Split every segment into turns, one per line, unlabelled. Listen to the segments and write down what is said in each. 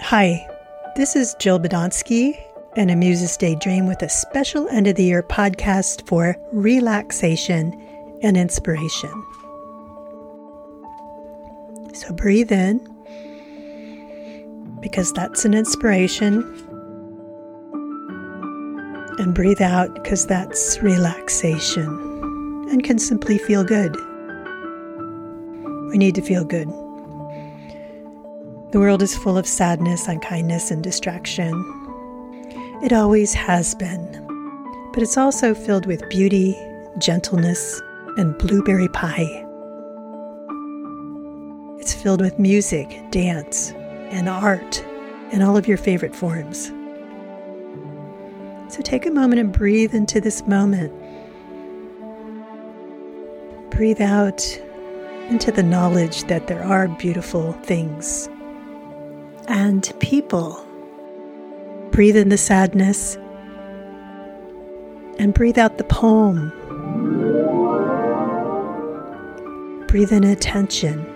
Hi, this is Jill Badonsky and a Muses Daydream with a special end of the year podcast for relaxation and inspiration. So breathe in because that's an inspiration, and breathe out because that's relaxation and can simply feel good. We need to feel good. The world is full of sadness, unkindness, and distraction. It always has been. But it's also filled with beauty, gentleness, and blueberry pie. It's filled with music, dance, and art and all of your favorite forms. So take a moment and breathe into this moment. Breathe out into the knowledge that there are beautiful things and people. Breathe in the sadness and breathe out the poem. Breathe in attention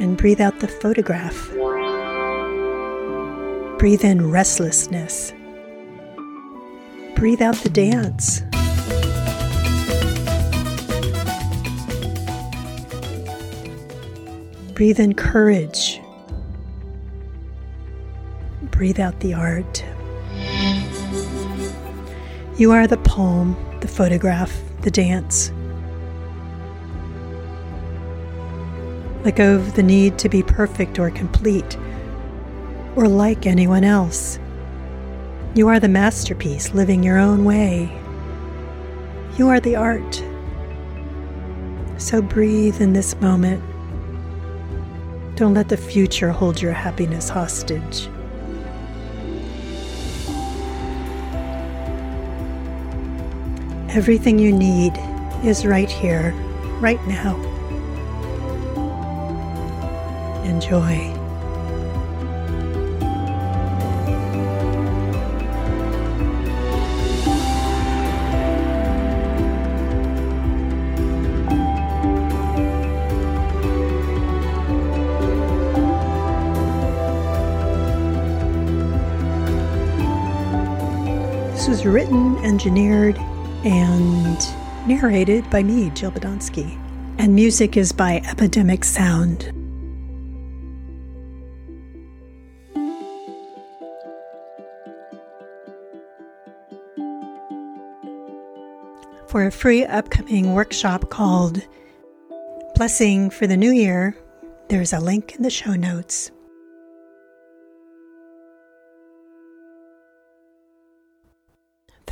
and breathe out the photograph. Breathe in restlessness. Breathe out the dance. Breathe in courage. Breathe out the art. You are the poem, the photograph, the dance. Let go of the need to be perfect or complete or like anyone else. You are the masterpiece living your own way. You are the art. So breathe in this moment don't let the future hold your happiness hostage. Everything you need is right here, right now. Enjoy. This was written, engineered, and narrated by me, Jill Badonsky. And music is by Epidemic Sound. For a free upcoming workshop called Blessing for the New Year, there's a link in the show notes.